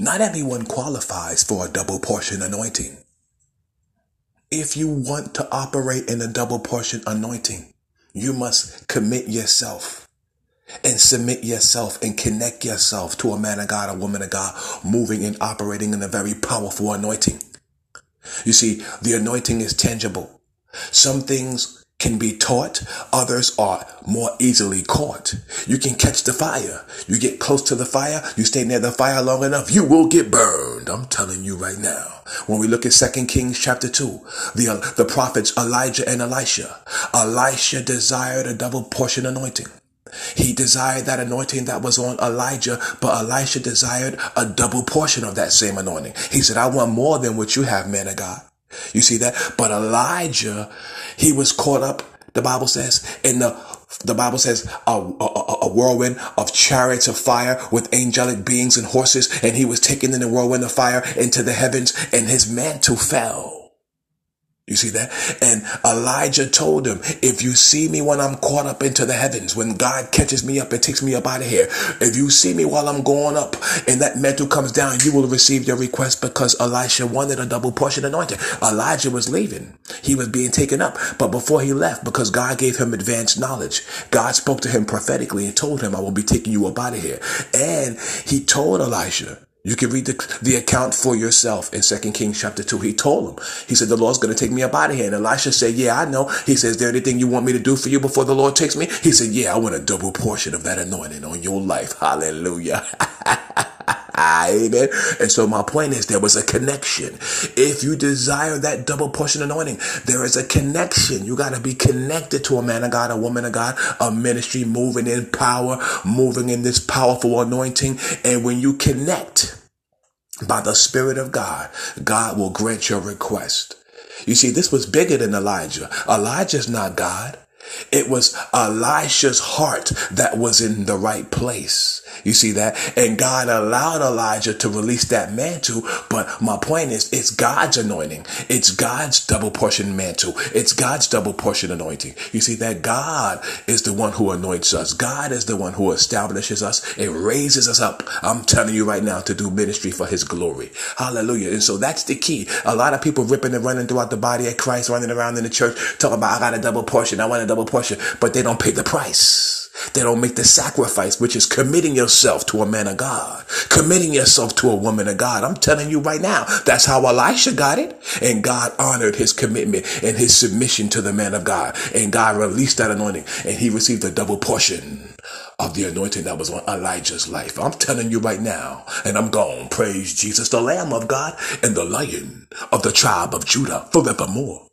Not everyone qualifies for a double portion anointing. If you want to operate in a double portion anointing, you must commit yourself and submit yourself and connect yourself to a man of God, a woman of God, moving and operating in a very powerful anointing. You see, the anointing is tangible. Some things can be taught, others are more easily caught. You can catch the fire. You get close to the fire, you stay near the fire long enough, you will get burned. I'm telling you right now. When we look at 2 Kings chapter 2, the, uh, the prophets Elijah and Elisha, Elisha desired a double portion anointing. He desired that anointing that was on Elijah, but Elisha desired a double portion of that same anointing. He said, I want more than what you have, man of God. You see that? But Elijah, he was caught up, the Bible says, in the the Bible says a, a, a, whirlwind of chariots of fire with angelic beings and horses, and he was taken in the whirlwind of fire into the heavens, and his mantle fell. You see that? And Elijah told him, if you see me when I'm caught up into the heavens, when God catches me up and takes me up out of here, if you see me while I'm going up and that mantle comes down, you will receive your request because Elisha wanted a double portion anointing. Elijah was leaving. He was being taken up. But before he left, because God gave him advanced knowledge, God spoke to him prophetically and told him, I will be taking you up out of here. And he told Elisha, you can read the, the account for yourself in Second Kings chapter 2. He told him, he said, the Lord's going to take me up out of here. And Elisha said, yeah, I know. He says, is there anything you want me to do for you before the Lord takes me? He said, yeah, I want a double portion of that anointing on your life. Hallelujah. Amen. And so my point is there was a connection. If you desire that double portion anointing, there is a connection. You got to be connected to a man of God, a woman of God, a ministry moving in power, moving in this powerful anointing. And when you connect by the Spirit of God, God will grant your request. You see, this was bigger than Elijah. Elijah's not God. It was Elisha's heart that was in the right place. You see that? And God allowed Elijah to release that mantle. But my point is, it's God's anointing. It's God's double portion mantle. It's God's double portion anointing. You see that God is the one who anoints us. God is the one who establishes us and raises us up. I'm telling you right now to do ministry for his glory. Hallelujah. And so that's the key. A lot of people ripping and running throughout the body of Christ, running around in the church, talking about, I got a double portion. I want a double portion, but they don't pay the price. They don't make the sacrifice, which is committing yourself to a man of God, committing yourself to a woman of God. I'm telling you right now, that's how Elisha got it. And God honored his commitment and his submission to the man of God. And God released that anointing and he received a double portion of the anointing that was on Elijah's life. I'm telling you right now, and I'm gone. Praise Jesus, the Lamb of God and the Lion of the tribe of Judah forevermore.